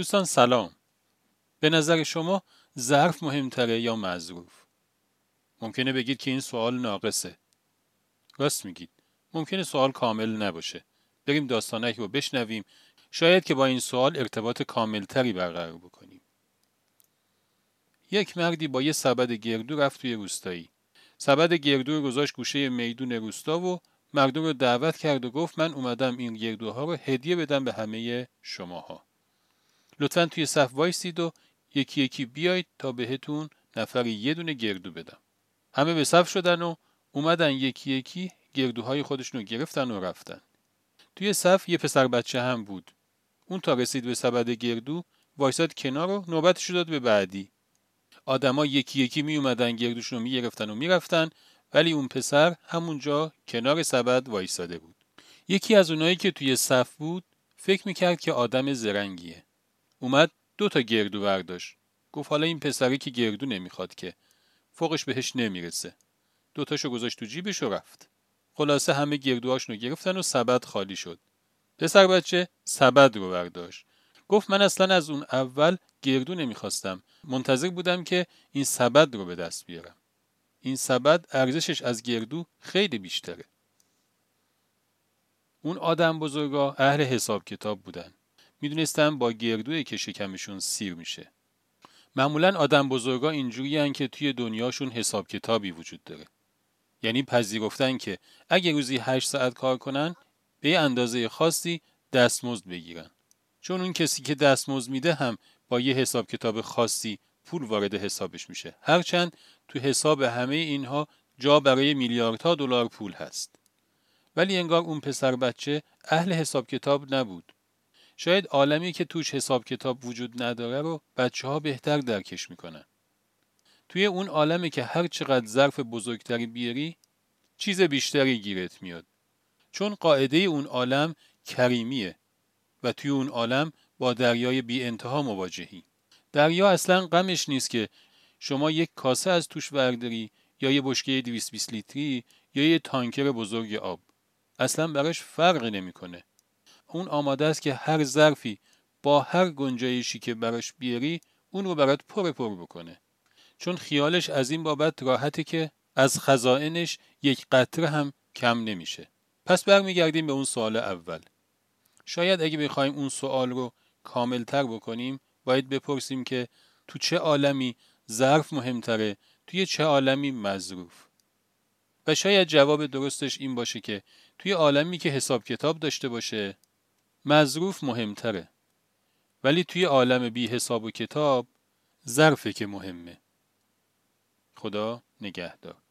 دوستان سلام. به نظر شما ظرف مهمتره یا مظروف ممکنه بگید که این سوال ناقصه. راست میگید. ممکنه سوال کامل نباشه. بریم داستانک رو بشنویم. شاید که با این سوال ارتباط کاملتری برقرار بکنیم. یک مردی با یه سبد گردو رفت توی روستایی. سبد گردو رو گذاشت گوشه میدون روستا و مردم رو دعوت کرد و گفت من اومدم این گردوها رو هدیه بدم به همه شماها. لطفا توی صف وایسید و یکی یکی بیاید تا بهتون نفری یه دونه گردو بدم. همه به صف شدن و اومدن یکی یکی گردوهای خودشون رو گرفتن و رفتن. توی صف یه پسر بچه هم بود. اون تا رسید به سبد گردو وایساد کنار و نوبتش داد به بعدی. آدما یکی یکی می اومدن گردوشون رو می گرفتن و می‌رفتن ولی اون پسر همونجا کنار سبد وایساده بود. یکی از اونایی که توی صف بود فکر می‌کرد که آدم زرنگیه. اومد دو تا گردو برداشت. گفت حالا این پسری که گردو نمی‌خواد که. فوقش بهش نمی‌رسه. دوتاشو گذاشت تو جیبش و رفت. خلاصه همه گردوهاشونو گرفتن و سبد خالی شد. پسر بچه سبد رو برداشت. گفت من اصلا از اون اول گردو نمی‌خواستم. منتظر بودم که این سبد رو به دست بیارم. این سبد ارزشش از گردو خیلی بیشتره. اون آدم بزرگا اهل حساب کتاب بودن. می‌دونستن با گردوی که شکمشون سیر میشه. معمولا آدم بزرگا اینجوری که توی دنیاشون حساب کتابی وجود داره. یعنی پذیرفتن که اگه روزی 8 ساعت کار کنن به اندازه خاصی دستمزد بگیرن. چون اون کسی که دستمزد میده هم با یه حساب کتاب خاصی پول وارد حسابش میشه. هرچند تو حساب همه اینها جا برای میلیاردها دلار پول هست. ولی انگار اون پسر بچه اهل حساب کتاب نبود. شاید عالمی که توش حساب کتاب وجود نداره رو بچه ها بهتر درکش می‌کنن. توی اون عالمی که هر چقدر ظرف بزرگتری بیاری چیز بیشتری گیرت میاد. چون قاعده اون عالم کریمیه و توی اون عالم با دریای بی انتها مواجهی. دریا اصلا غمش نیست که شما یک کاسه از توش ورداری یا یه بشکه 220 لیتری یا یه تانکر بزرگ آب. اصلا براش فرق نمی‌کنه. اون آماده است که هر ظرفی با هر گنجایشی که براش بیاری اون رو برات پر پر بکنه. چون خیالش از این بابت راحته که از خزائنش یک قطره هم کم نمیشه. پس برمیگردیم به اون سوال اول. شاید اگه بخوایم اون سوال رو کاملتر بکنیم باید بپرسیم که تو چه عالمی ظرف مهمتره توی چه عالمی مظروف؟ و شاید جواب درستش این باشه که توی عالمی که حساب کتاب داشته باشه مظروف مهمتره. ولی توی عالم بی حساب و کتاب ظرفه که مهمه. خدا نگهدار.